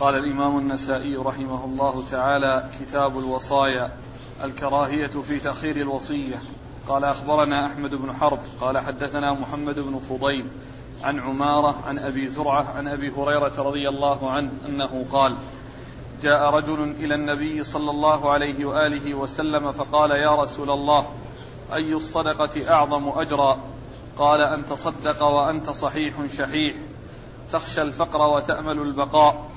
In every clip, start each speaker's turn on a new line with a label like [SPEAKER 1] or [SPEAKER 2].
[SPEAKER 1] قال الإمام النسائي رحمه الله تعالى كتاب الوصايا الكراهية في تأخير الوصية. قال أخبرنا أحمد بن حرب. قال حدثنا محمد بن فضيل عن عمارة عن أبي زرعة عن أبي هريرة رضي الله عنه أنه قال جاء رجل إلى النبي صلى الله عليه وآله وسلم فقال يا رسول الله أي الصدقة أعظم أجرا؟ قال أن تصدق وأنت صحيح شحيح. تخشى الفقر وتأمل البقاء.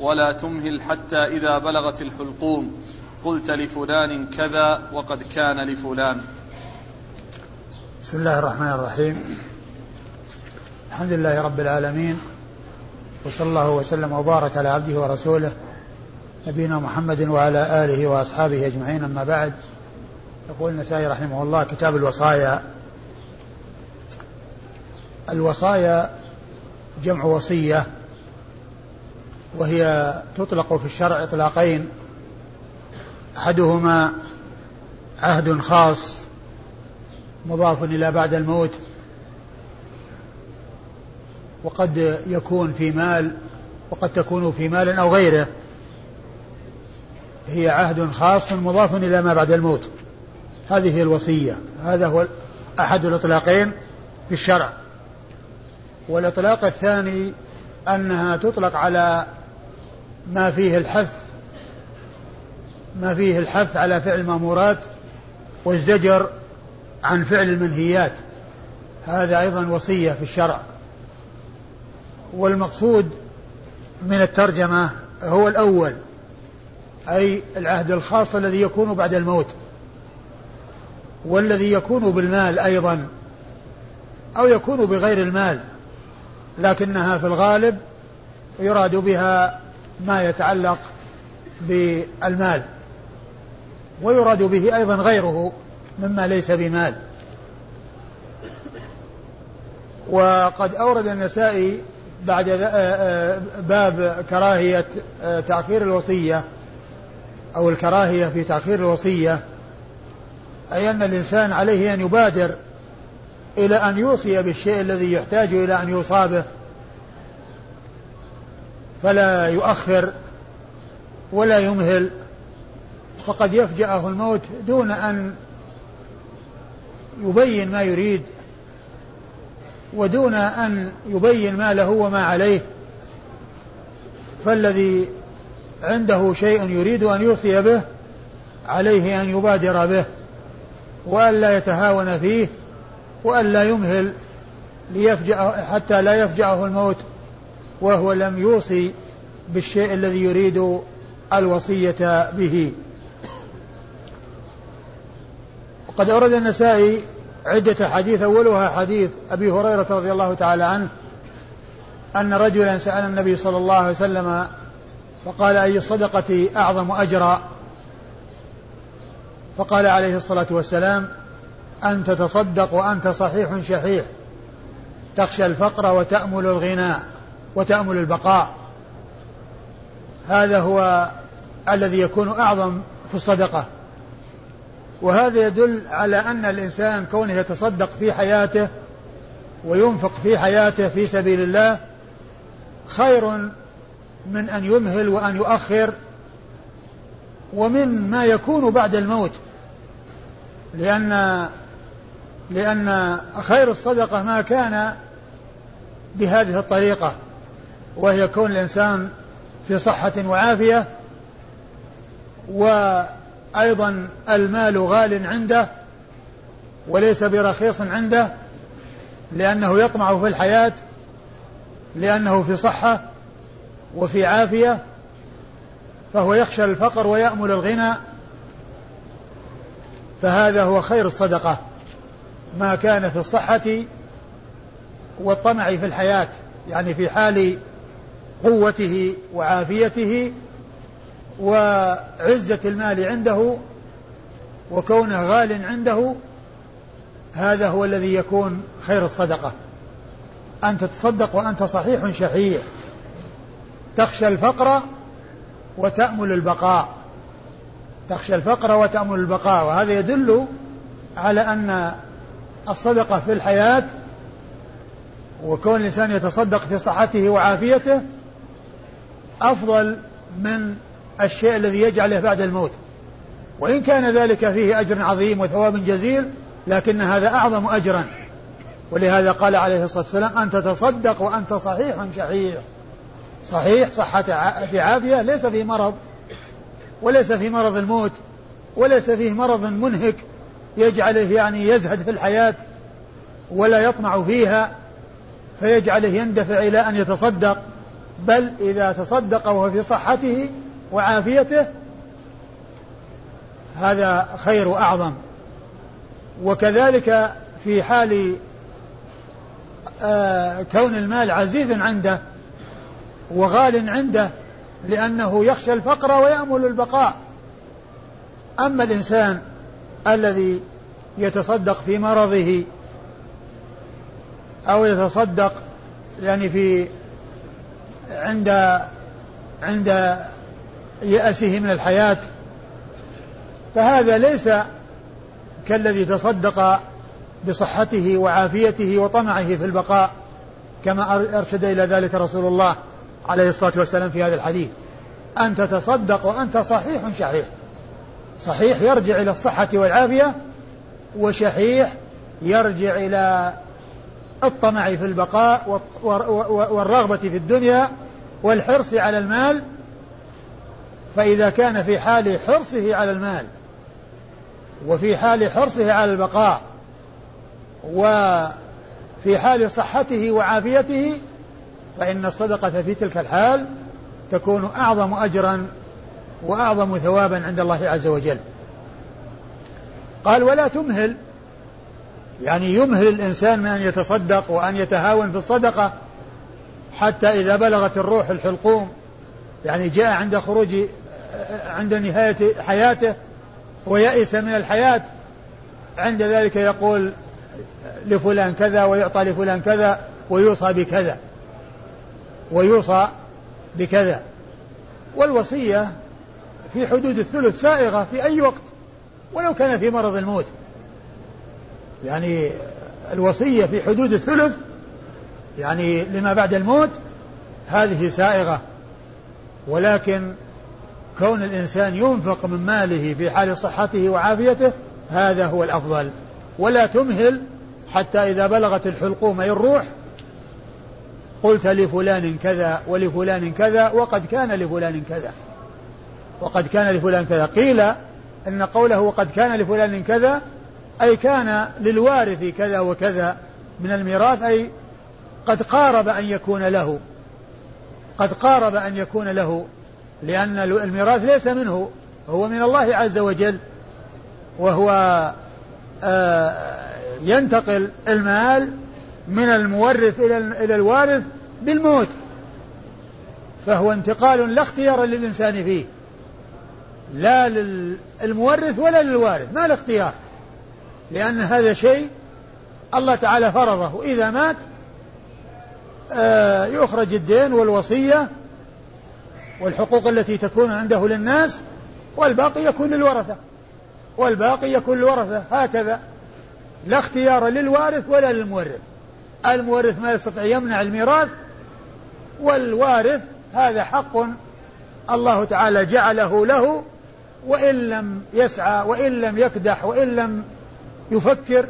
[SPEAKER 1] ولا تمهل حتى إذا بلغت الحلقوم. قلت لفلان كذا وقد كان لفلان.
[SPEAKER 2] بسم الله الرحمن الرحيم. الحمد لله رب العالمين وصلى الله وسلم وبارك على عبده ورسوله نبينا محمد وعلى آله وأصحابه أجمعين. أما بعد يقول النسائي رحمه الله كتاب الوصايا. الوصايا جمع وصية وهي تطلق في الشرع إطلاقين. أحدهما عهد خاص مضاف إلى بعد الموت وقد يكون في مال وقد تكون في مال أو غيره. هي عهد خاص مضاف إلى ما بعد الموت. هذه هي الوصية. هذا هو أحد الإطلاقين في الشرع. والإطلاق الثاني أنها تطلق على ما فيه الحث ما فيه الحث على فعل المأمورات والزجر عن فعل المنهيات. هذا أيضا وصية في الشرع. والمقصود من الترجمة هو الأول أي العهد الخاص الذي يكون بعد الموت والذي يكون بالمال أيضا أو يكون بغير المال لكنها في الغالب يراد بها ما يتعلق بالمال ويراد به أيضا غيره مما ليس بمال. وقد أورد النسائي بعد آه، آه، باب كراهية آه، تأخير الوصية أو الكراهية في تأخير الوصية أي أن الإنسان عليه أن يبادر إلى أن يوصي بالشيء الذي يحتاج إلى أن يوصى به. فلا يؤخر ولا يمهل فقد يفجأه الموت دون أن يبين ما يريد ودون أن يبين ما له وما عليه. فالذي عنده شيء يريد أن يوصي به عليه أن يبادر به وأن لا يتهاون فيه وأن لا يمهل ليفجأ حتى لا يفجأه الموت. وهو لم يوصي بالشيء الذي يريد الوصية به. وقد أورد النسائي عدة حديث أولها حديث أبي هريرة رضي الله تعالى عنه أن رجلا سأل النبي صلى الله عليه وسلم فقال أي الصدقة أعظم أجرا؟ فقال عليه الصلاة والسلام أن تتصدق وأنت صحيح شحيح تخشى الفقر وتأمل الغنى. وتأمل البقاء. هذا هو الذي يكون أعظم في الصدقة. وهذا يدل على أن الإنسان كونه يتصدق في حياته وينفق في حياته في سبيل الله خير من أن يمهل وأن يؤخر ومن ما يكون بعد الموت. لأن لأن خير الصدقة ما كان بهذه الطريقة. وهي كون الإنسان في صحة وعافية وأيضا المال غال عنده وليس برخيص عنده لأنه يطمع في الحياة لأنه في صحة وفي عافية فهو يخشى الفقر ويأمل الغنى فهذا هو خير الصدقة. ما كان في الصحة والطمع في الحياة يعني في حال قوته وعافيته وعزة المال عنده وكونه غال عنده هذا هو الذي يكون خير الصدقة. أن تتصدق وأنت صحيح شحيح. تخشى الفقر وتأمل البقاء. تخشى الفقر وتأمل البقاء. وهذا يدل على أن الصدقة في الحياة وكون الإنسان يتصدق في صحته وعافيته أفضل من الشيء الذي يجعله بعد الموت. وإن كان ذلك فيه أجر عظيم وثواب جزيل لكن هذا أعظم أجرا. ولهذا قال عليه الصلاة والسلام أن تتصدق وأنت صحيح شحيح. صحيح صحة في عافية ليس في مرض وليس في مرض الموت وليس فيه مرض منهك يجعله يعني يزهد في الحياة ولا يطمع فيها فيجعله يندفع إلى أن يتصدق. بل إذا تصدق وهو في صحته وعافيته هذا خير وأعظم. وكذلك في حال آه، كون المال عزيزا عنده وغال عنده لأنه يخشى الفقر ويأمل البقاء. أما الإنسان الذي يتصدق في مرضه أو يتصدق يعني في عند عند يأسه من الحياة. فهذا ليس كالذي تصدق بصحته وعافيته وطمعه في البقاء كما أرشد إلى ذلك رسول الله عليه الصلاة والسلام في هذا الحديث. أن تتصدق وأنت صحيح شحيح. صحيح يرجع إلى الصحة والعافية وشحيح يرجع إلى الطمع في البقاء والرغبة في الدنيا والحرص على المال فإذا كان في حال حرصه على المال وفي حال حرصه على البقاء وفي حال صحته وعافيته فإن الصدقة في تلك الحال تكون أعظم أجرا وأعظم ثوابا عند الله عز وجل. قال ولا تمهل يعني يمهل الإنسان من أن يتصدق وأن يتهاون في الصدقة حتى إذا بلغت الروح الحلقوم. يعني جاء عند خروج عند نهاية حياته ويئس من الحياة. عند ذلك يقول لفلان كذا ويعطى لفلان كذا ويوصى بكذا ويوصى بكذا. والوصية في حدود الثلث سائغة في أي وقت ولو كان في مرض الموت. يعني الوصية في حدود الثلث يعني لما بعد الموت هذه سائغة. ولكن كون الإنسان ينفق من ماله في حال صحته وعافيته هذا هو الأفضل. ولا تمهل حتى إذا بلغت الحلقوم الروح قلت لفلان كذا ولفلان كذا وقد كان لفلان كذا. وقد كان لفلان كذا. قيل أن قوله وقد كان لفلان كذا أي كان للوارث كذا وكذا من الميراث أي قد قارب أن يكون له. قد قارب أن يكون له لأن الميراث ليس منه هو من الله عز وجل وهو آه ينتقل المال من المورث إلى إلى الوارث بالموت. فهو انتقال لا اختيار للإنسان فيه لا للمورث ولا للوارث ما الاختيار؟ لأن هذا شيء الله تعالى فرضه. إذا مات آه، يخرج الدين والوصية والحقوق التي تكون عنده للناس والباقي يكون للورثة. والباقي يكون للورثة. هكذا. لا اختيار للوارث ولا للمورث. المورث ما يستطيع يمنع الميراث والوارث هذا حق الله تعالى جعله له وإن لم يسعى وإن لم يكدح وإن لم يفكر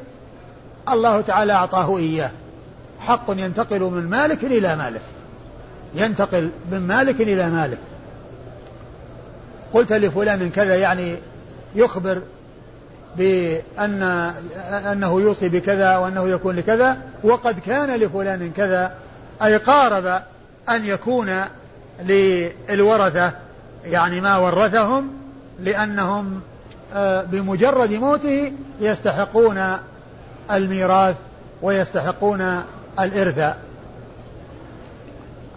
[SPEAKER 2] الله تعالى أعطاه إياه. حق ينتقل من مالك إلى مالك. ينتقل من مالك إلى مالك. قلت لفلان كذا يعني يخبر بأن أنه يوصي بكذا وأنه يكون لكذا وقد كان لفلان كذا أي قارب أن يكون للورثة يعني ما ورثهم لأنهم بمجرد موته يستحقون الميراث ويستحقون الإرث.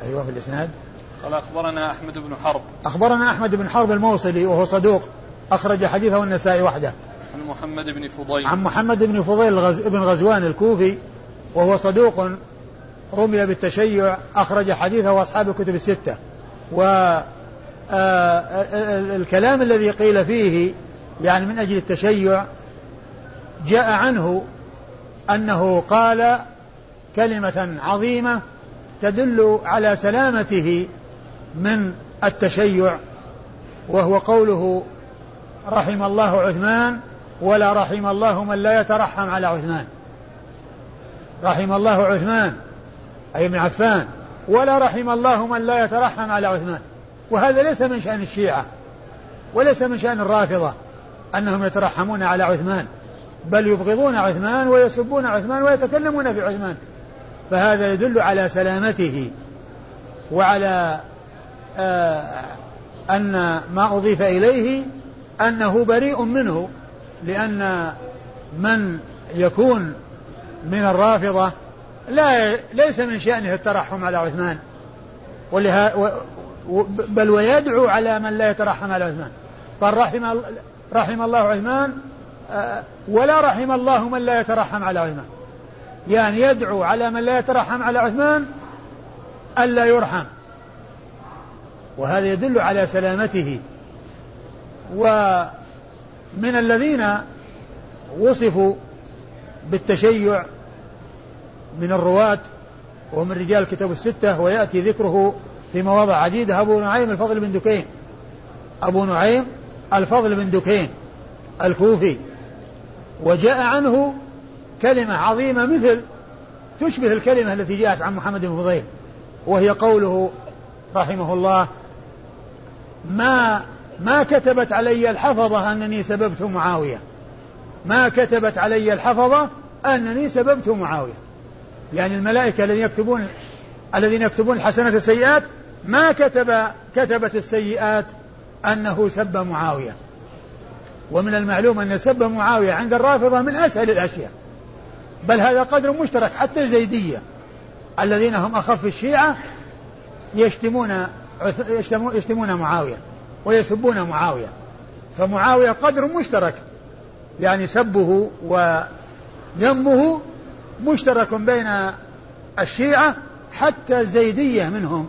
[SPEAKER 2] أيوة في الإسناد.
[SPEAKER 1] قال أخبرنا أحمد بن حرب.
[SPEAKER 2] أخبرنا أحمد بن حرب الموصلي وهو صدوق. أخرج حديثه النسائي وحده.
[SPEAKER 1] عن محمد بن فضيل.
[SPEAKER 2] عن محمد بن فضيل الغز... بن غزوان الكوفي وهو صدوق رمي بالتشيع. أخرج حديثه وأصحاب الكتب الستة. و آه، الكلام الذي قيل فيه يعني من أجل التشيع جاء عنه أنه قال كلمة عظيمة تدل على سلامته من التشيع وهو قوله رحم الله عثمان ولا رحم الله من لا يترحم على عثمان. رحم الله عثمان أي ابن عفان ولا رحم الله من لا يترحم على عثمان. وهذا ليس من شأن الشيعة وليس من شأن الرافضة. أنهم يترحمون على عثمان بل يبغضون عثمان ويسبون عثمان ويتكلمون في عثمان. فهذا يدل على سلامته وعلى آه أن ما أضيف إليه أنه بريء منه لأن من يكون من الرافضة لا ليس من شأنه الترحم على عثمان. ولها بل ويدعو على من لا يترحم على عثمان. قال رحم رحم الله عثمان آه، ولا رحم الله من لا يترحم على عثمان. يعني يدعو على من لا يترحم على عثمان ألا يرحم. وهذا يدل على سلامته. ومن الذين وصفوا بالتشيع من الرواة ومن رجال الكتب الستة ويأتي ذكره في مواضع عديدة أبو نعيم الفضل بن دكين. أبو نعيم الفضل بن دكين الكوفي وجاء عنه كلمة عظيمة مثل تشبه الكلمة التي جاءت عن محمد بن فضيل وهي قوله رحمه الله ما ما كتبت علي الحفظة أنني سببت معاوية ما كتبت علي الحفظة أنني سببت معاوية. يعني الملائكة الذين يكتبون الذين يكتبون الحسنات السيئات ما كتب كتبت السيئات أنه سب معاوية. ومن المعلوم أن سب معاوية عند الرافضة من أسهل الأشياء. بل هذا قدر مشترك حتى الزيدية. الذين هم أخف الشيعة يشتمون يشتمون معاوية ويسبون معاوية. فمعاوية قدر مشترك. يعني سبه وذمه مشترك بين الشيعة حتى الزيدية منهم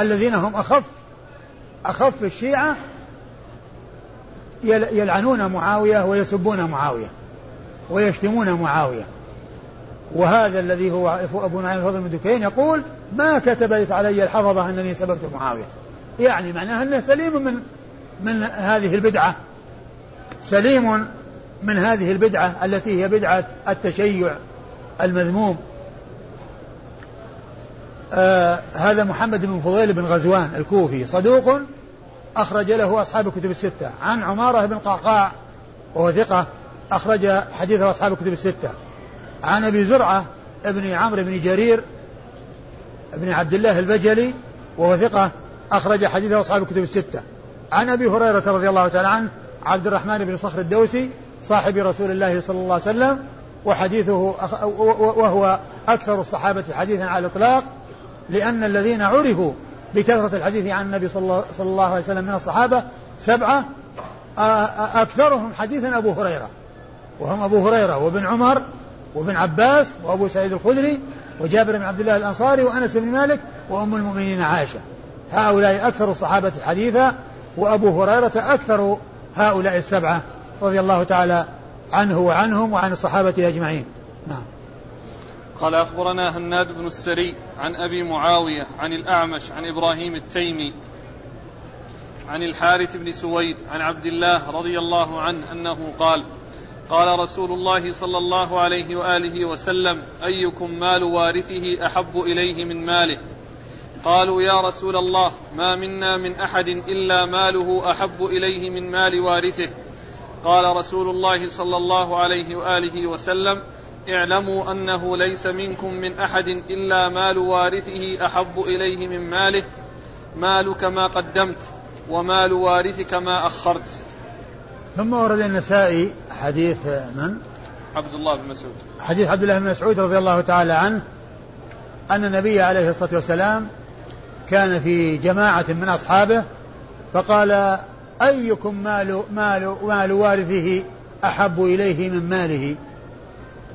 [SPEAKER 2] الذين هم أخف أخف الشيعة يلعنون معاوية ويسبون معاوية ويشتمون معاوية. وهذا الذي هو أبو نعيم الفضل بن دكين يقول ما كتبت علي الحفظة أنني سببت معاوية. يعني معناه أنه سليم من من هذه البدعة. سليم من هذه البدعة التي هي بدعة التشيع المذموم. آه هذا محمد بن فضيل بن غزوان الكوفي صدوق أخرج له أصحاب الكتب الستة. عن عمارة بن قعقاع وهو ثقة أخرج حديثه أصحاب الكتب الستة. عن أبي زرعة ابن عمرو بن جرير بن عبد الله البجلي وهو ثقة أخرج حديثه أصحاب الكتب الستة. عن أبي هريرة رضي الله تعالى عنه عبد الرحمن بن صخر الدوسي صاحب رسول الله صلى الله عليه وسلم وحديثه وهو أكثر الصحابة حديثا على الإطلاق. لأن الذين عرفوا بكثرة الحديث عن النبي صلى الله عليه وسلم من الصحابة سبعة أكثرهم حديثا أبو هريرة. وهم أبو هريرة وابن عمر وابن عباس وأبو سعيد الخدري وجابر بن عبد الله الأنصاري وأنس بن مالك وأم المؤمنين عائشة. هؤلاء أكثر الصحابة حديثا وأبو هريرة أكثر هؤلاء السبعة رضي الله تعالى عنه وعنهم وعن الصحابة أجمعين. نعم.
[SPEAKER 1] قال أخبرنا هناد بن السري عن أبي معاوية عن الأعمش عن إبراهيم التيمي عن الحارث بن سويد عن عبد الله رضي الله عنه أنه قال قال رسول الله صلى الله عليه وآله وسلم أيكم مال وارثه أحب إليه من ماله؟ قالوا يا رسول الله ما منا من أحد إلا ماله أحب إليه من مال وارثه. قال رسول الله صلى الله عليه وآله وسلم اعلموا أنه ليس منكم من أحد إلا مال وارثه أحب إليه من ماله مالك ما قدمت ومال وارثك ما أخرت.
[SPEAKER 2] ثم ورد النسائي حديث من؟
[SPEAKER 1] عبد الله بن مسعود.
[SPEAKER 2] حديث عبد الله بن مسعود رضي الله تعالى عنه أن النبي عليه الصلاة والسلام كان في جماعة من أصحابه فقال أيكم مال مال مال وارثه أحب إليه من ماله؟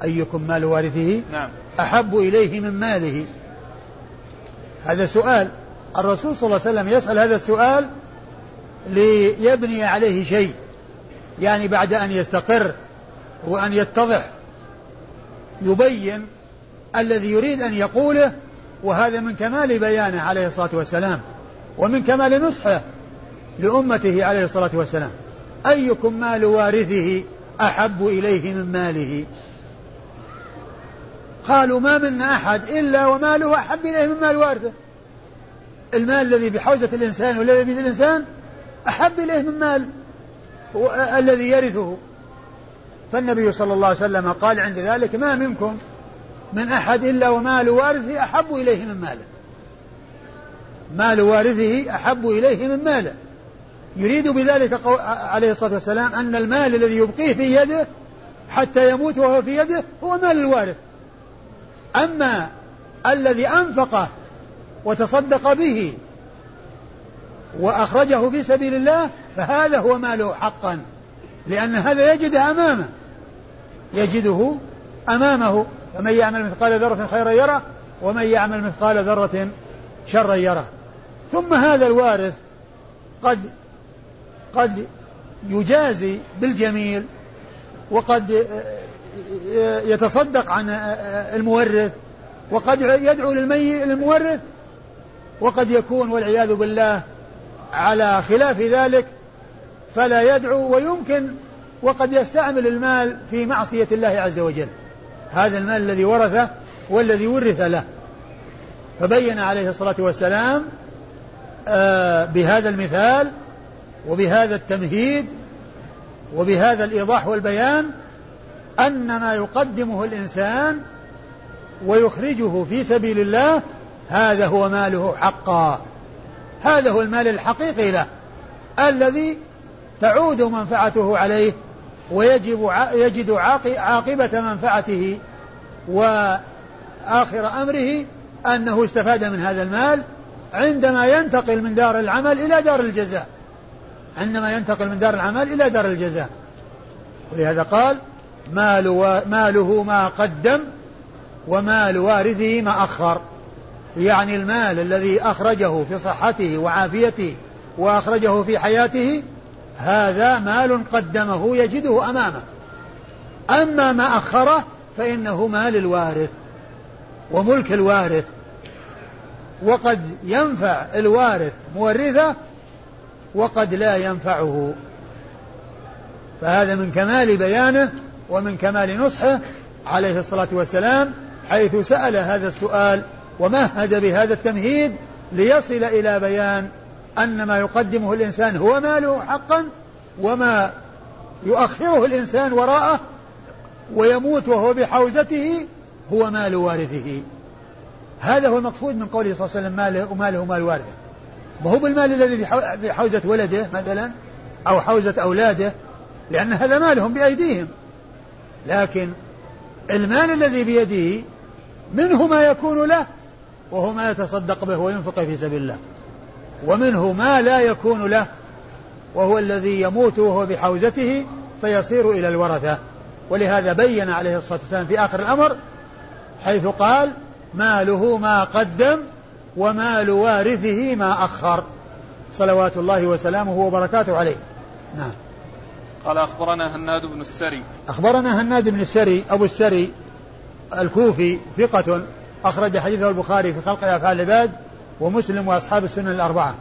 [SPEAKER 2] أيكم مال وارثه؟
[SPEAKER 1] نعم.
[SPEAKER 2] أحب إليه من ماله. هذا سؤال. الرسول صلى الله عليه وسلم يسأل هذا السؤال ليبني عليه شيء. يعني بعد أن يستقر وأن يتضح. يبين الذي يريد أن يقوله وهذا من كمال بيانه عليه الصلاة والسلام ومن كمال نصحه لأمته عليه الصلاة والسلام. أيكم مال وارثه أحب إليه من ماله؟ قالوا ما منا أحد إلا وماله أحب إليه من مال وارثه. المال الذي بحوزة الإنسان والذي بيد الإنسان أحب إليه من مال الذي يرثه. فالنبي صلى الله عليه وسلم قال عند ذلك ما منكم من أحد إلا ومال وارثه أحب إليه من ماله. مال وارثه أحب إليه من ماله. يريد بذلك عليه الصلاة والسلام أن المال الذي يبقيه في يده حتى يموت وهو في يده هو مال الوارث. أما الذي أنفقه وتصدق به وأخرجه في سبيل الله فهذا هو ماله حقا لأن هذا يجده أمامه يجده أمامه. فمن يعمل مثقال ذرة خيرا يره ومن يعمل مثقال ذرة شرا يره. ثم هذا الوارث قد قد يجازي بالجميل وقد يتصدق عن المورث وقد يدعو للمورث وقد يكون والعياذ بالله على خلاف ذلك فلا يدعو ويمكن وقد يستعمل المال في معصية الله عز وجل. هذا المال الذي ورثه والذي ورث له. فبين عليه الصلاة والسلام آه، بهذا المثال وبهذا التمهيد وبهذا الإيضاح والبيان أن ما يقدمه الإنسان ويخرجه في سبيل الله هذا هو ماله حقا. هذا هو المال الحقيقي له الذي تعود منفعته عليه ويجب يجد عاقبة منفعته وآخر أمره أنه استفاد من هذا المال عندما ينتقل من دار العمل إلى دار الجزاء. عندما ينتقل من دار العمل إلى دار الجزاء. ولهذا قال مال ماله ما قدم ومال وارثه ما أخر. يعني المال الذي أخرجه في صحته وعافيته وأخرجه في حياته هذا مال قدمه يجده أمامه. أما ما أخره فإنه مال الوارث وملك الوارث. وقد ينفع الوارث مورثه وقد لا ينفعه. فهذا من كمال بيانه ومن كمال نصحه عليه الصلاة والسلام حيث سأل هذا السؤال ومهد بهذا التمهيد ليصل إلى بيان أن ما يقدمه الإنسان هو ماله حقا وما يؤخره الإنسان وراءه ويموت وهو بحوزته هو مال وارثه. هذا هو المقصود من قوله صلى الله عليه وسلم ماله وماله مال وارثه. ما هو بالمال الذي في حوزة ولده مثلا أو حوزة أولاده؟ لأن هذا مالهم بأيديهم. لكن المال الذي بيده منه ما يكون له وهو ما يتصدق به وينفق في سبيل الله. ومنه ما لا يكون له وهو الذي يموت وهو بحوزته فيصير إلى الورثة. ولهذا بين عليه الصلاة والسلام في آخر الأمر حيث قال ماله ما قدم ومال وارثه ما أخر صلوات الله وسلامه وبركاته عليه. نعم.
[SPEAKER 1] قال أخبرنا هناد بن السري.
[SPEAKER 2] أخبرنا هناد بن السري أبو السري الكوفي ثقة أخرج حديثه البخاري في خلق أفعال العباد ومسلم وأصحاب السنن الأربعة.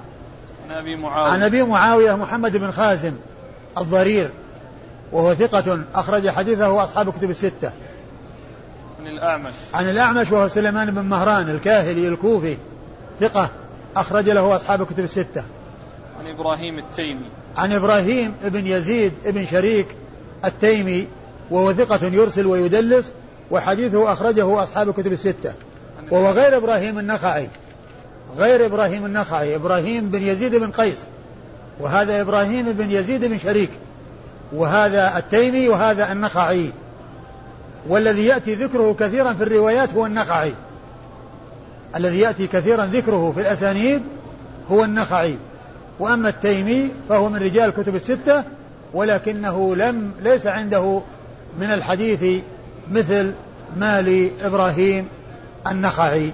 [SPEAKER 1] عن أبي معاوية.
[SPEAKER 2] عن أبي معاوية محمد بن خازم الضرير وهو ثقة أخرج حديثه أصحاب الكتب الستة.
[SPEAKER 1] عن الأعمش.
[SPEAKER 2] عن الأعمش وهو سليمان بن مهران الكاهلي الكوفي ثقة أخرج له أصحاب الكتب الستة.
[SPEAKER 1] عن إبراهيم التيمي.
[SPEAKER 2] عن إبراهيم بن يزيد بن شريك التيمي وهو ثقة يرسل ويدلس وحديثه أخرجه أصحاب الكتب الستة. وهو غير إبراهيم النخعي. غير إبراهيم النخعي. إبراهيم بن يزيد بن قيس. وهذا إبراهيم بن يزيد بن شريك. وهذا التيمي وهذا النخعي. والذي يأتي ذكره كثيرا في الروايات هو النخعي. الذي يأتي كثيرا ذكره في الأسانيد هو النخعي. وأما التيمي فهو من رجال الكتب الستة ولكنه لم ليس عنده من الحديث مثل مال إبراهيم النخعي.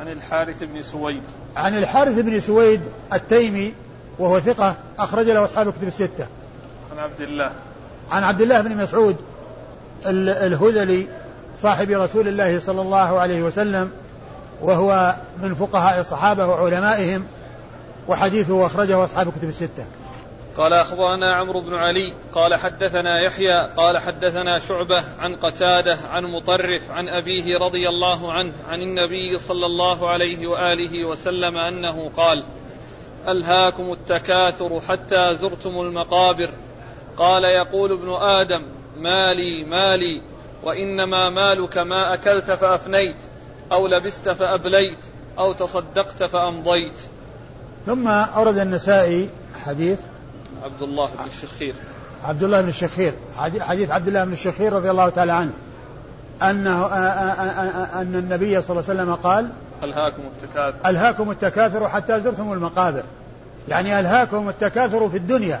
[SPEAKER 1] عن الحارث بن سويد.
[SPEAKER 2] عن الحارث بن سويد التيمي وهو ثقة أخرج له أصحاب الكتب الستة.
[SPEAKER 1] عن عبد الله.
[SPEAKER 2] عن عبد الله بن مسعود الهذلي صاحب رسول الله صلى الله عليه وسلم وهو من فقهاء الصحابة وعلمائهم وحديثه أخرجه أصحاب الكتب الستة.
[SPEAKER 1] قال أخبرنا عمرو بن علي قال حدثنا يحيى قال حدثنا شعبة عن قتادة عن مطرف عن أبيه رضي الله عنه عن النبي صلى الله عليه وآله وسلم أنه قال ألهاكم التكاثر حتى زرتم المقابر. قال يقول ابن آدم مالي مالي وإنما مالك ما أكلت فأفنيت أو لبست فأبليت أو تصدقت فأمضيت.
[SPEAKER 2] ثم أورد النسائي حديث
[SPEAKER 1] عبد الله بن الشخير.
[SPEAKER 2] عبد الله بن الشخير. حديث عبد الله بن الشخير رضي الله تعالى عنه. أنه أن النبي صلى الله عليه وسلم قال
[SPEAKER 1] ألهاكم التكاثر.
[SPEAKER 2] ألهاكم التكاثر حتى زرتم المقابر. يعني ألهاكم التكاثر في الدنيا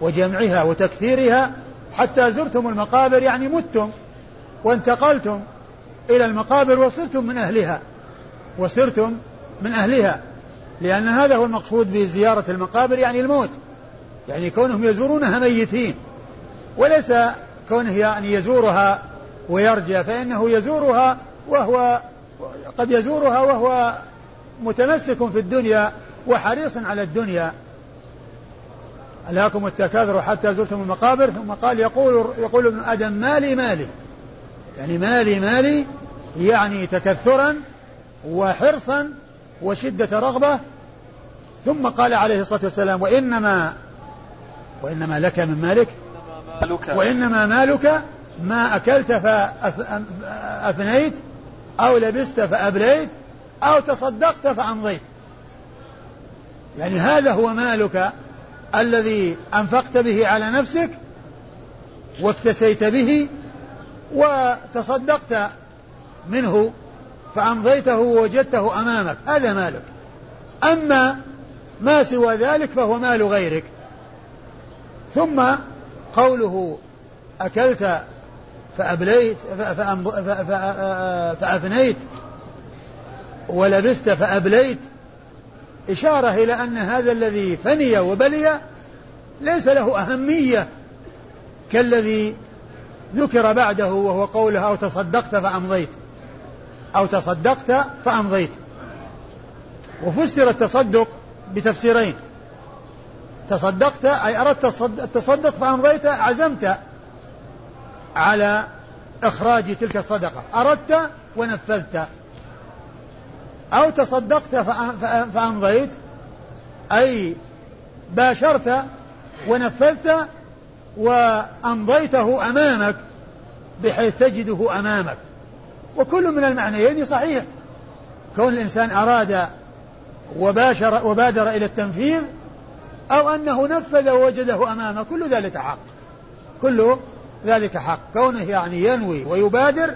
[SPEAKER 2] وجمعها وتكثيرها حتى زرتم المقابر يعني متم وانتقلتم إلى المقابر وصرتم من أهلها وصرتم من أهلها. لأن هذا هو المقصود بزيارة المقابر يعني الموت. يعني كونهم يزورونها ميتين. وليس كونه يعني يزورها ويرجع فإنه يزورها وهو قد يزورها وهو متمسك في الدنيا وحريص على الدنيا. ألهاكم التكاثر حتى زرتم المقابر؟ ثم قال يقول يقول ابن آدم مالي مالي. يعني مالي مالي يعني تكثرا وحرصا وشدة رغبة. ثم قال عليه الصلاة والسلام وإنما وإنما لك من مالك وإنما مالك ما أكلت فأفنيت أو لبست فأبليت أو تصدقت فأمضيت. يعني هذا هو مالك الذي أنفقت به على نفسك واكتسيت به وتصدقت منه. فأمضيته ووجدته أمامك هذا مالك. أما ما سوى ذلك فهو مال غيرك. ثم قوله أكلت فأبليت فأفنيت ولبست فأبليت إشارة إلى أن هذا الذي فني وبلي ليس له أهمية كالذي ذكر بعده وهو قوله أو تصدقت فأمضيت. أو تصدقت فأمضيت. وفسر التصدق بتفسيرين. تصدقت أي أردت التصدق فأمضيت عزمت على إخراج تلك الصدقة. أردت ونفذت. أو تصدقت فأمضيت أي باشرت ونفذت وأمضيته أمامك بحيث تجده أمامك. وكل من المعنيين صحيح. كون الإنسان أراد وباشر وبادر إلى التنفيذ أو أنه نفذ ووجده أمامه كل ذلك حق. كل ذلك حق. كونه يعني ينوي ويبادر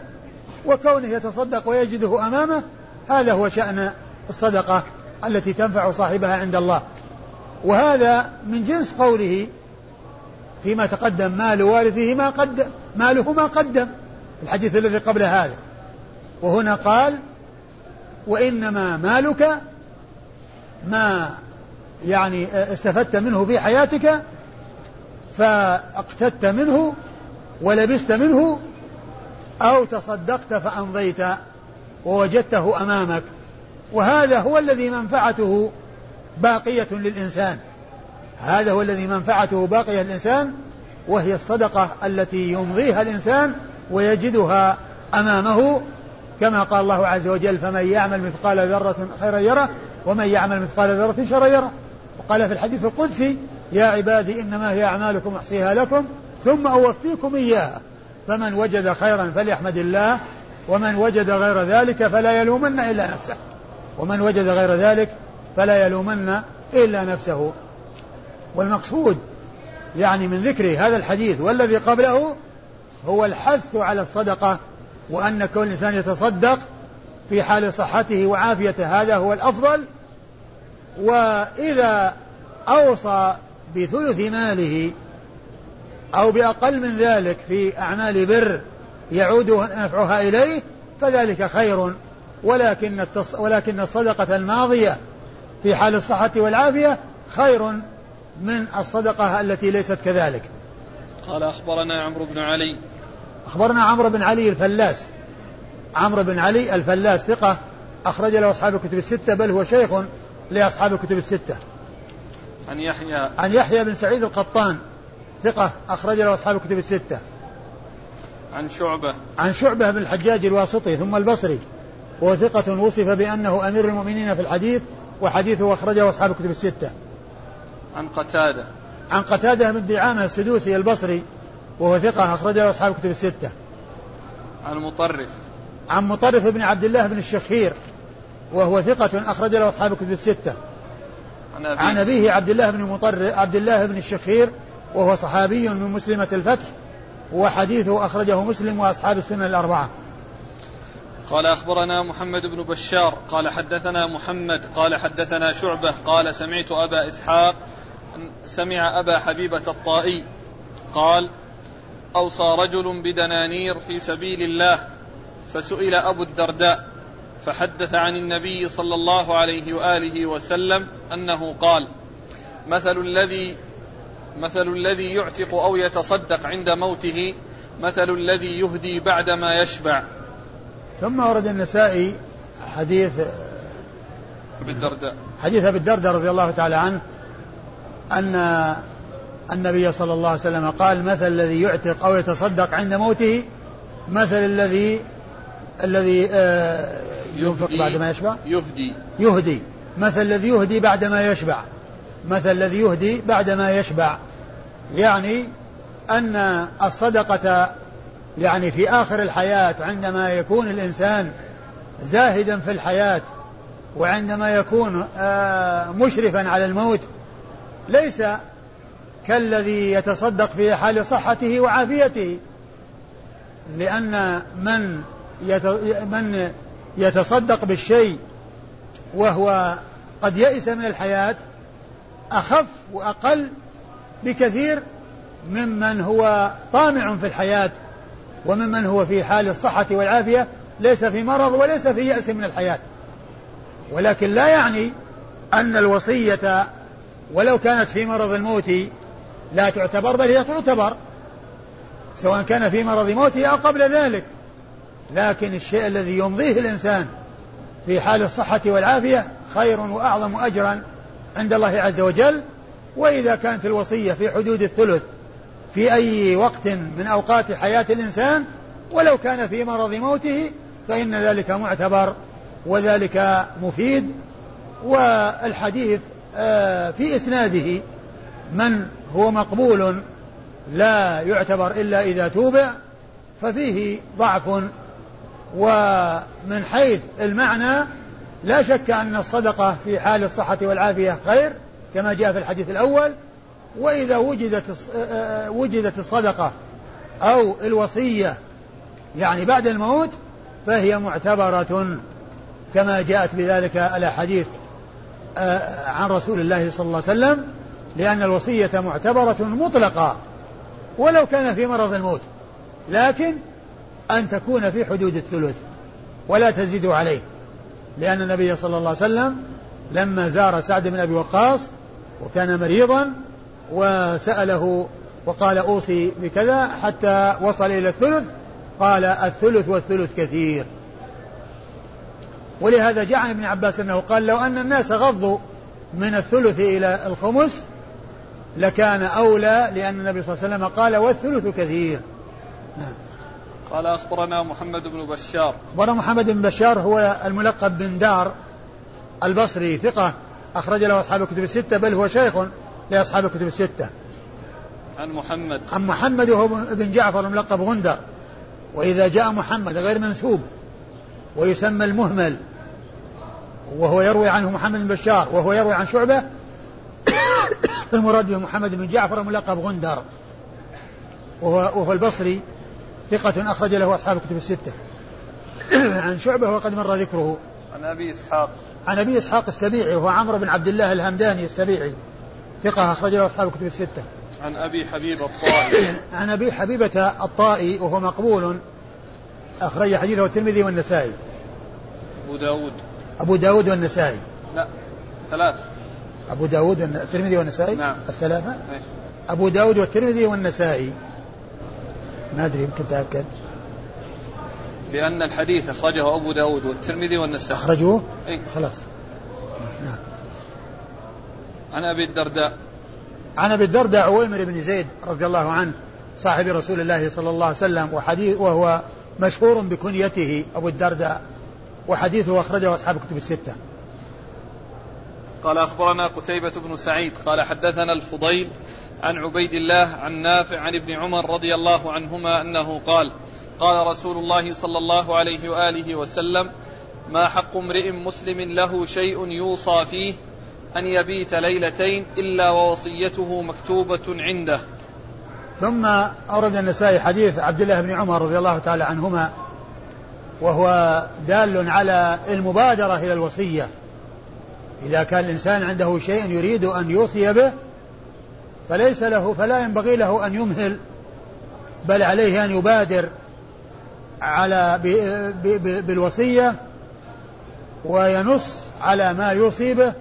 [SPEAKER 2] وكونه يتصدق ويجده أمامه هذا هو شأن الصدقة التي تنفع صاحبها عند الله. وهذا من جنس قوله فيما تقدم مال وارثه ما قدم ماله ما قدم. الحديث الذي قبل هذا. وهنا قال وإنما مالك ما يعني استفدت منه في حياتك فأقتدت منه ولبست منه أو تصدقت فأمضيت ووجدته أمامك وهذا هو الذي منفعته باقية للإنسان هذا هو الذي منفعته باقية للإنسان وهي الصدقة التي يمضيها الإنسان ويجدها أمامه كما قال الله عز وجل فمن يعمل مثقال ذرة خيرا يره ومن يعمل مثقال ذرة شرا يره. وقال في الحديث القدسي يا عبادي إنما هي أعمالكم أحصيها لكم ثم أوفيكم إياها. فمن وجد خيرا فليحمد الله ومن وجد غير ذلك فلا يلومن إلا نفسه. ومن وجد غير ذلك فلا يلومن إلا نفسه. والمقصود يعني من ذكر هذا الحديث والذي قبله هو الحث على الصدقة وأن كل إنسان يتصدق في حال صحته وعافيته هذا هو الأفضل وإذا أوصى بثلث ماله أو بأقل من ذلك في أعمال بر يعود نفعها إليه فذلك خير ولكن التص... ولكن الصدقة الماضية في حال الصحة والعافية خير من الصدقة التي ليست كذلك.
[SPEAKER 1] قال أخبرنا عمرو بن علي
[SPEAKER 2] أخبرنا عمرو بن علي الفلاس. عمرو بن علي الفلاس ثقة أخرج له أصحاب الكتب الستة بل هو شيخ لأصحاب الكتب الستة.
[SPEAKER 1] عن يحيى.
[SPEAKER 2] عن يحيى بن سعيد القطان ثقة أخرج له أصحاب الكتب الستة.
[SPEAKER 1] عن شعبة.
[SPEAKER 2] عن شعبة بن الحجاج الواسطي ثم البصري وهو ثقة وصف بأنه أمير المؤمنين في الحديث وحديثه أخرجه أصحاب الكتب الستة.
[SPEAKER 1] عن قتادة.
[SPEAKER 2] عن قتادة بن دعامة السدوسي البصري وهو ثقة أخرجه أصحاب الكتب الستة.
[SPEAKER 1] عن مطرف
[SPEAKER 2] عن مطرف بن عبد الله بن الشخير وهو ثقة أخرج له أصحاب الكتب الستة.
[SPEAKER 1] عن أبيه,
[SPEAKER 2] عن أبيه عبد الله بن مطرف عبد الله بن الشخير وهو صحابي من مسلمة الفتح وحديثه أخرجه مسلم وأصحاب السنة الأربعة.
[SPEAKER 1] قال أخبرنا محمد بن بشار قال حدثنا محمد قال حدثنا شعبة قال سمعت أبا إسحاق سمع أبا حبيبة الطائي قال أوصى رجل بدنانير في سبيل الله فسئل أبو الدرداء فحدث عن النبي صلى الله عليه وآله وسلم أنه قال مثل الذي مثل الذي يعتق أو يتصدق عند موته مثل الذي يهدي بعدما يشبع.
[SPEAKER 2] ثم ورد النسائي حديث
[SPEAKER 1] أبي الدرداء.
[SPEAKER 2] حديث أبي الدرداء رضي الله تعالى عنه أن النبي صلى الله عليه وسلم قال مثل الذي يعتق أو يتصدق عند موته مثل الذي الذي آه، ينفق بعد ما يشبع؟
[SPEAKER 1] يهدي
[SPEAKER 2] يهدي. مثل الذي يهدي بعد ما يشبع. مثل الذي يهدي بعد ما يشبع. يعني أن الصدقة يعني في آخر الحياة عندما يكون الإنسان زاهدا في الحياة وعندما يكون آه، مشرفا على الموت ليس كالذي يتصدق في حال صحته وعافيته. لأن من من يتصدق بالشيء وهو قد يئس من الحياة أخف وأقل بكثير ممن هو طامع في الحياة وممن هو في حال الصحة والعافية ليس في مرض وليس في يأس من الحياة. ولكن لا يعني أن الوصية ولو كانت في مرض الموت لا تعتبر بل هي تعتبر سواء كان في مرض موته أو قبل ذلك. لكن الشيء الذي يمضيه الإنسان في حال الصحة والعافية خير وأعظم أجرا عند الله عز وجل. وإذا كانت الوصية في حدود الثلث في أي وقت من أوقات حياة الإنسان ولو كان في مرض موته فإن ذلك معتبر وذلك مفيد. والحديث آه، في إسناده من هو مقبول لا يعتبر إلا إذا توبع ففيه ضعف. ومن حيث المعنى لا شك أن الصدقة في حال الصحة والعافية خير كما جاء في الحديث الأول. وإذا وجدت وجدت الصدقة أو الوصية يعني بعد الموت فهي معتبرة كما جاءت بذلك الأحاديث عن رسول الله صلى الله عليه وسلم. لأن الوصية معتبرة مطلقة ولو كان في مرض الموت لكن أن تكون في حدود الثلث ولا تزيد عليه. لأن النبي صلى الله عليه وسلم لما زار سعد بن أبي وقاص وكان مريضا وسأله وقال أوصي بكذا حتى وصل إلى الثلث؟ قال الثلث والثلث كثير. ولهذا جاء عن ابن عباس أنه قال لو أن الناس غضوا من الثلث إلى الخمس لكان أولى لأن النبي صلى الله عليه وسلم قال والثلث كثير.
[SPEAKER 1] نعم. قال أخبرنا محمد بن بشار.
[SPEAKER 2] أخبرنا محمد بن بشار هو الملقب بن دار البصري ثقة أخرج له أصحاب الكتب الستة بل هو شيخ لأصحاب الكتب الستة.
[SPEAKER 1] عن محمد.
[SPEAKER 2] عن محمد وهو بن جعفر الملقب غندر. وإذا جاء محمد غير منسوب ويسمى المهمل وهو يروي عنه محمد بن بشار وهو يروي عن شعبة المراد به محمد بن جعفر الملقب غندر. وهو, وهو البصري ثقة أخرج له أصحاب الكتب الستة. عن شعبة وقد مر ذكره.
[SPEAKER 1] عن أبي إسحاق.
[SPEAKER 2] عن أبي إسحاق السبيعي وهو عمرو بن عبد الله الهمداني السبيعي. ثقة أخرج له أصحاب الكتب الستة.
[SPEAKER 1] عن أبي حبيب الطائي
[SPEAKER 2] عن أبي حبيبة الطائي وهو مقبول. أخرج حديثه الترمذي والنسائي.
[SPEAKER 1] أبو داود.
[SPEAKER 2] أبو داود والنسائي.
[SPEAKER 1] لا ثلاثة
[SPEAKER 2] أبو داود الترمذي والنسائي؟
[SPEAKER 1] نعم.
[SPEAKER 2] الثلاثة؟
[SPEAKER 1] إيه؟
[SPEAKER 2] أبو داود والترمذي والنسائي. ما أدري يمكن تأكد.
[SPEAKER 1] لأن الحديث أخرجه أبو داود والترمذي والنسائي.
[SPEAKER 2] أخرجوه؟
[SPEAKER 1] أي
[SPEAKER 2] خلاص. نعم.
[SPEAKER 1] عن أبي الدرداء.
[SPEAKER 2] عن أبي الدرداء عويمر بن زيد رضي الله عنه صاحب رسول الله صلى الله عليه وسلم وحديث وهو مشهور بكنيته أبو الدرداء وحديثه أخرجه أصحاب الكتب الستة.
[SPEAKER 1] قال أخبرنا قتيبة بن سعيد قال حدثنا الفضيل عن عبيد الله عن نافع عن ابن عمر رضي الله عنهما أنه قال قال رسول الله صلى الله عليه وآله وسلم ما حق امرئ مسلم له شيء يوصى فيه أن يبيت ليلتين إلا ووصيته مكتوبة عنده.
[SPEAKER 2] ثم أورد النسائي حديث عبد الله بن عمر رضي الله تعالى عنهما وهو دال على المبادرة إلى الوصية. إذا كان الإنسان عنده شيء يريد أن يوصي به فليس له فلا ينبغي له أن يمهل بل عليه أن يبادر على بالوصية وينص على ما يوصي به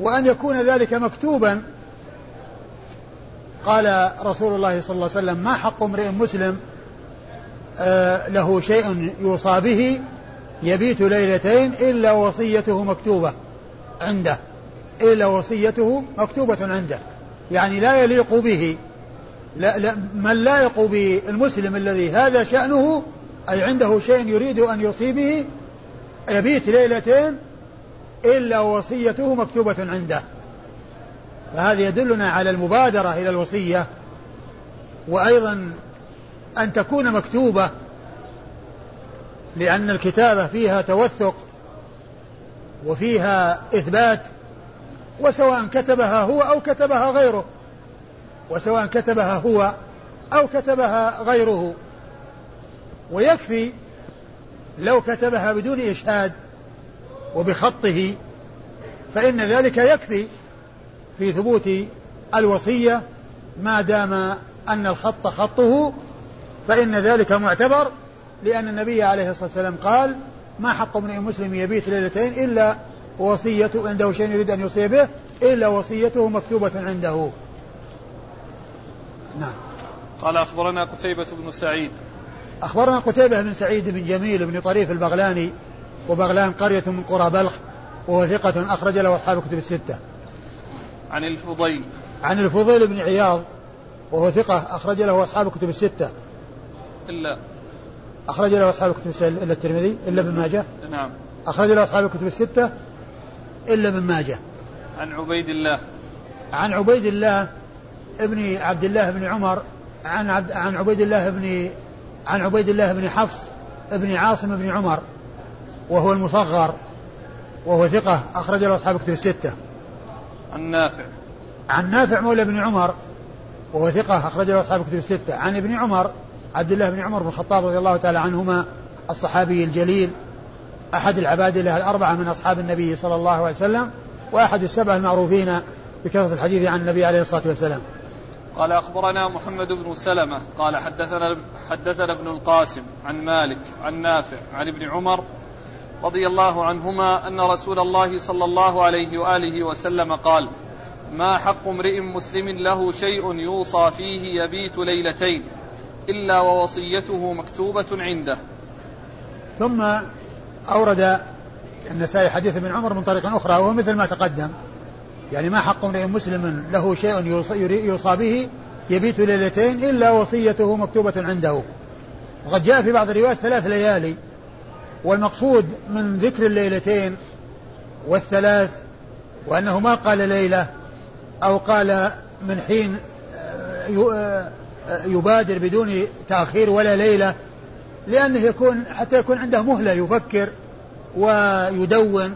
[SPEAKER 2] وأن يكون ذلك مكتوبا. قال رسول الله صلى الله عليه وسلم ما حق امرئ مسلم آه، له شيء يوصى به يبيت ليلتين إلا وصيته مكتوبة. عنده إلا وصيته مكتوبة عنده. يعني لا يليق به لا لا من لا يليق بالمسلم الذي هذا شأنه أي عنده شيء يريد أن يوصي به يبيت ليلتين إلا وصيته مكتوبة عنده. فهذا يدلنا على المبادرة إلى الوصية. وأيضا أن تكون مكتوبة لأن الكتابة فيها توثق وفيها إثبات وسواء كتبها هو أو كتبها غيره وسواء كتبها هو أو كتبها غيره. ويكفي لو كتبها بدون إشهاد وبخطه فإن ذلك يكفي في ثبوت الوصية ما دام أن الخط خطه فإن ذلك معتبر لأن النبي عليه الصلاة والسلام قال ما حق امرئ مسلم يبيت ليلتين إلا وصيته عنده شيء يريد أن يوصي به إلا وصيته مكتوبة عنده.
[SPEAKER 1] نعم. قال أخبرنا قتيبة بن سعيد.
[SPEAKER 2] أخبرنا قتيبة بن سعيد بن جميل بن طريف البغلاني وبغلان قرية من قرى بلخ وهو ثقة أخرج له أصحاب الكتب الستة.
[SPEAKER 1] عن الفضيل.
[SPEAKER 2] عن الفضيل بن عياض وهو ثقة أخرج له أصحاب الكتب الستة.
[SPEAKER 1] إلا.
[SPEAKER 2] أخرج له أصحاب الكتب الستة إلا الترمذي إلا ابن ماجه.
[SPEAKER 1] نعم.
[SPEAKER 2] أخرج له أصحاب الكتب الستة إلا ابن ماجه.
[SPEAKER 1] عن عبيد الله.
[SPEAKER 2] عن عبيد الله ابن عبد الله بن عمر عن عبد عن عبيد الله بن عن عبيد الله بن حفص بن عاصم بن عمر وهو المصغر وهو ثقة أخرج له أصحاب كتب الستة.
[SPEAKER 1] عن نافع.
[SPEAKER 2] عن نافع مولى بن عمر وهو ثقة أخرج له أصحاب كتب الستة. عن ابن عمر عبد الله بن عمر بن الخطاب رضي الله تعالى عنهما الصحابي الجليل أحد العبادلة الأربعة من أصحاب النبي صلى الله عليه وسلم وأحد السبع المعروفين بكثرة الحديث عن النبي عليه الصلاة والسلام.
[SPEAKER 1] قال أخبرنا محمد بن سلمة قال حدثنا حدثنا ابن القاسم عن مالك عن نافع عن ابن عمر رضي الله عنهما أن رسول الله صلى الله عليه وآله وسلم قال ما حق امرئ مسلم له شيء يوصى فيه يبيت ليلتين إلا ووصيته مكتوبة عنده.
[SPEAKER 2] ثم أورد النسائي حديث ابن عمر من طريق أخرى وهو مثل ما تقدم. يعني ما حق امرئ مسلم له شيء يوصى به يبيت ليلتين إلا وصيته مكتوبة عنده. وقد جاء في بعض الروايات ثلاث ليالي. والمقصود من ذكر الليلتين والثلاث وأنه ما قال ليلة أو قال من حين آه، يبادر بدون تأخير ولا ليلة لأنه يكون حتى يكون عنده مهلة يفكر ويدون.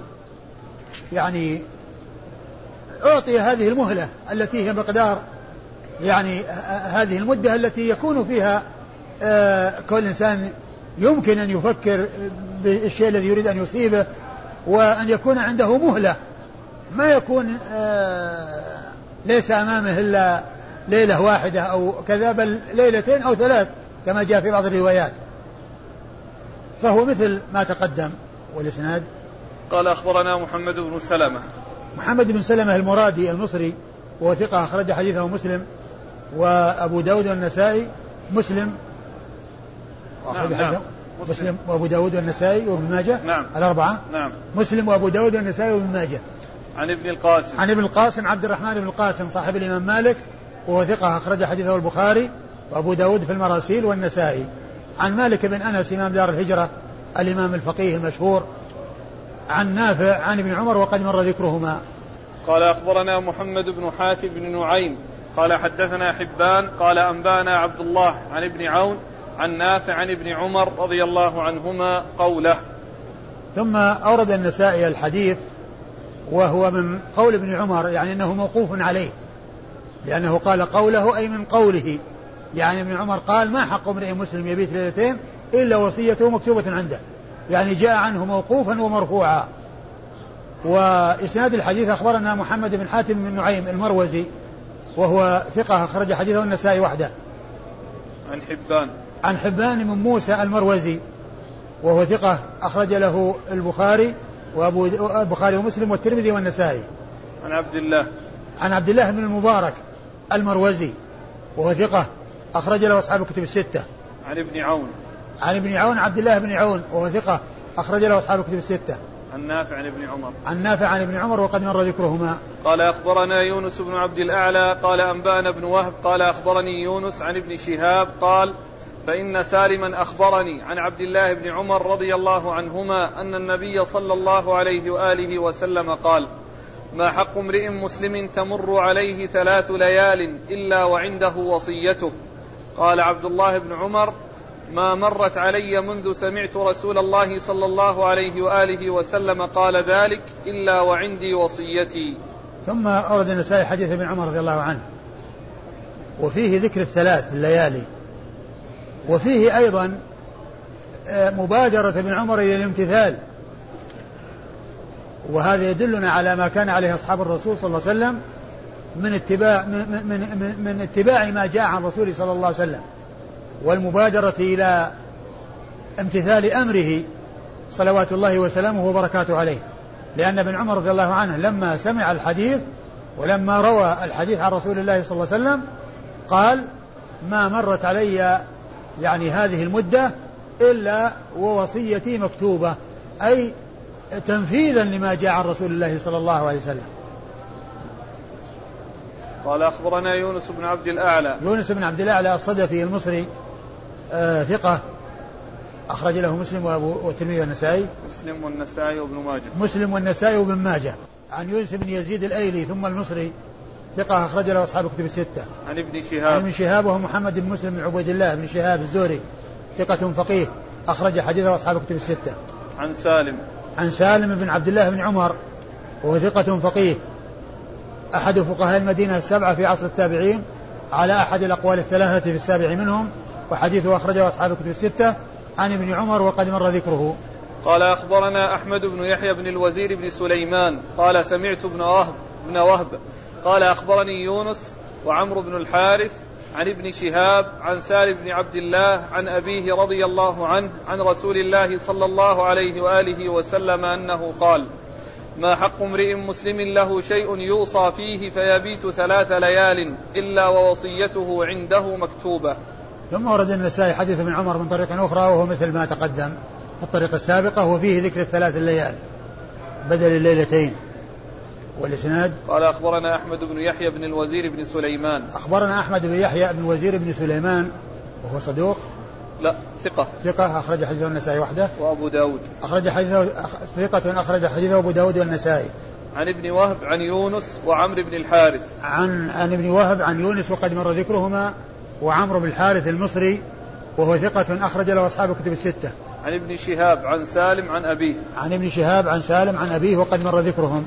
[SPEAKER 2] يعني أعطي هذه المهلة التي هي مقدار يعني هذه المدة التي يكون فيها آه، كل إنسان يمكن أن يفكر بالشيء الذي يريد أن يصيبه وأن يكون عنده مهلة. ما يكون آه، ليس أمامه إلا ليلة واحدة أو كذا بل ليلتين أو ثلاث كما جاء في بعض الروايات. فهو مثل ما تقدم والإسناد؟
[SPEAKER 1] قال أخبرنا محمد بن سلمة.
[SPEAKER 2] محمد بن سلمة المرادي المصري وهو ثقة أخرج حديثه مسلم وأبو داود والنسائي مسلم.
[SPEAKER 1] أخرج نعم, نعم.
[SPEAKER 2] مسلم وأبو داود والنسائي وابن ماجه.
[SPEAKER 1] نعم.
[SPEAKER 2] الأربعة؟
[SPEAKER 1] نعم.
[SPEAKER 2] مسلم وأبو داود والنسائي وابن ماجه.
[SPEAKER 1] عن ابن القاسم.
[SPEAKER 2] عن ابن القاسم عبد الرحمن بن القاسم صاحب الإمام مالك. وهو ثقة أخرج حديثه البخاري وأبو داود في المراسيل والنسائي. عن مالك بن أنس إمام دار الهجرة الإمام الفقيه المشهور. عن نافع عن ابن عمر وقد مر ذكرهما.
[SPEAKER 1] قال أخبرنا محمد بن حاتم بن نعيم. قال حدثنا حبان قال أنبانا عبد الله عن ابن عون عن نافع عن ابن عمر رضي الله عنهما قوله.
[SPEAKER 2] ثم أورد النسائي الحديث وهو من قول ابن عمر يعني أنه موقوف عليه. لأنه قال قوله أي من قوله. يعني ابن عمر قال ما حق امرئ مسلم يبيت ليلتين إلا وصيته مكتوبة عنده. يعني جاء عنه موقوفا ومرفوعا. وإسناد الحديث أخبرنا محمد بن حاتم بن نعيم المروزي وهو ثقة أخرج حديثه النسائي وحده.
[SPEAKER 1] عن حبان.
[SPEAKER 2] عن حبان بن موسى المروزي وهو ثقة أخرج له البخاري وأبو البخاري ومسلم والترمذي والنسائي.
[SPEAKER 1] عن عبد الله.
[SPEAKER 2] عن عبد الله بن المبارك المروزي وهو ثقة أخرج له أصحاب الكتب الستة.
[SPEAKER 1] عن ابن عون.
[SPEAKER 2] عن ابن عون عبد الله بن عون وهو ثقة أخرج له أصحاب الكتب الستة.
[SPEAKER 1] عن نافع عن ابن عمر.
[SPEAKER 2] عن نافع عن ابن عمر وقد مر ذكرهما.
[SPEAKER 1] قال أخبرنا يونس بن عبد الأعلى قال أنبأنا بن وهب قال أخبرني يونس عن ابن شهاب قال فإن سالما أخبرني عن عبد الله بن عمر رضي الله عنهما أن النبي صلى الله عليه وآله وسلم قال ما حق امرئ مسلم تمر عليه ثلاث ليال إلا وعنده وصيته قال عبد الله بن عمر ما مرت علي منذ سمعت رسول الله صلى الله عليه وآله وسلم قال ذلك إلا وعندي وصيتي.
[SPEAKER 2] ثم أورد النسائي حديث ابن عمر رضي الله عنه. وفيه ذكر الثلاث الليالي. وفيه أيضا آه، مبادرة ابن عمر إلى الامتثال. وهذا يدلنا على ما كان عليه أصحاب الرسول صلى الله عليه وسلم من اتباع من, من, من, من اتباع ما جاء عن رسوله صلى الله عليه وسلم. والمبادرة إلى امتثال أمره صلوات الله وسلامه وبركاته عليه لأن ابن عمر رضي الله عنه لما سمع الحديث ولما روى الحديث عن رسول الله صلى الله عليه وسلم قال ما مرت علي يعني هذه المدة إلا ووصيتي مكتوبة أي تنفيذا لما جاء عن رسول الله صلى الله عليه وسلم
[SPEAKER 1] قال أخبرنا يونس بن عبد الأعلى
[SPEAKER 2] يونس بن عبد الأعلى الصدفي المصري آه ثقة أخرج له مسلم والترمذي والنسائي
[SPEAKER 1] مسلم والنسائي وابن ماجه
[SPEAKER 2] مسلم والنسائي وابن ماجه عن يونس بن يزيد الأيلي ثم المصري ثقة أخرج له أصحاب الكتب الستة.
[SPEAKER 1] عن ابن شهاب.
[SPEAKER 2] عن ابن شهاب وهو محمد بن مسلم بن عبيد الله بن شهاب الزهري ثقة فقيه أخرج حديثه أصحاب الكتب الستة.
[SPEAKER 1] عن سالم.
[SPEAKER 2] عن سالم بن عبد الله بن عمر وهو ثقة فقيه. أحد فقهاء المدينة السبعة في عصر التابعين على أحد الأقوال الثلاثة في السابع منهم وحديثه أخرجه أصحاب الكتب الستة عن ابن عمر وقد مر ذكره.
[SPEAKER 1] قال أخبرنا أحمد بن يحيى بن الوزير بن سليمان قال سمعت ابن وهب بن وهب قال أخبرني يونس وعمرو بن الحارث عن ابن شهاب عن سالم بن عبد الله عن أبيه رضي الله عنه عن رسول الله صلى الله عليه وآله وسلم أنه قال ما حق امرئ مسلم له شيء يوصى فيه فيبيت ثلاث ليال إلا ووصيته عنده مكتوبة.
[SPEAKER 2] ثم ورد النسائي حديث ابن عمر من طريق أخرى وهو مثل ما تقدم الطريقة السابقة وفيه ذكر الثلاث الليال بدل الليلتين. والإسناد؟
[SPEAKER 1] قال أخبرنا أحمد بن يحيى بن الوزير بن سليمان.
[SPEAKER 2] أخبرنا أحمد بن يحيى بن الوزير بن سليمان وهو صدوق؟
[SPEAKER 1] لا ثقة.
[SPEAKER 2] ثقة أخرج حديثه النسائي وحده.
[SPEAKER 1] وأبو داود.
[SPEAKER 2] أخرج حديثه ثقة أخرج حديثه أبو داود والنسائي.
[SPEAKER 1] عن ابن وهب عن يونس وعمرو بن الحارث.
[SPEAKER 2] عن عن ابن وهب عن يونس وقد مر ذكرهما وعمرو بن الحارث المصري وهو ثقة أخرج له أصحاب الكتب الستة.
[SPEAKER 1] عن ابن شهاب عن سالم عن أبيه.
[SPEAKER 2] عن ابن شهاب عن سالم عن أبيه وقد مر ذكرهم.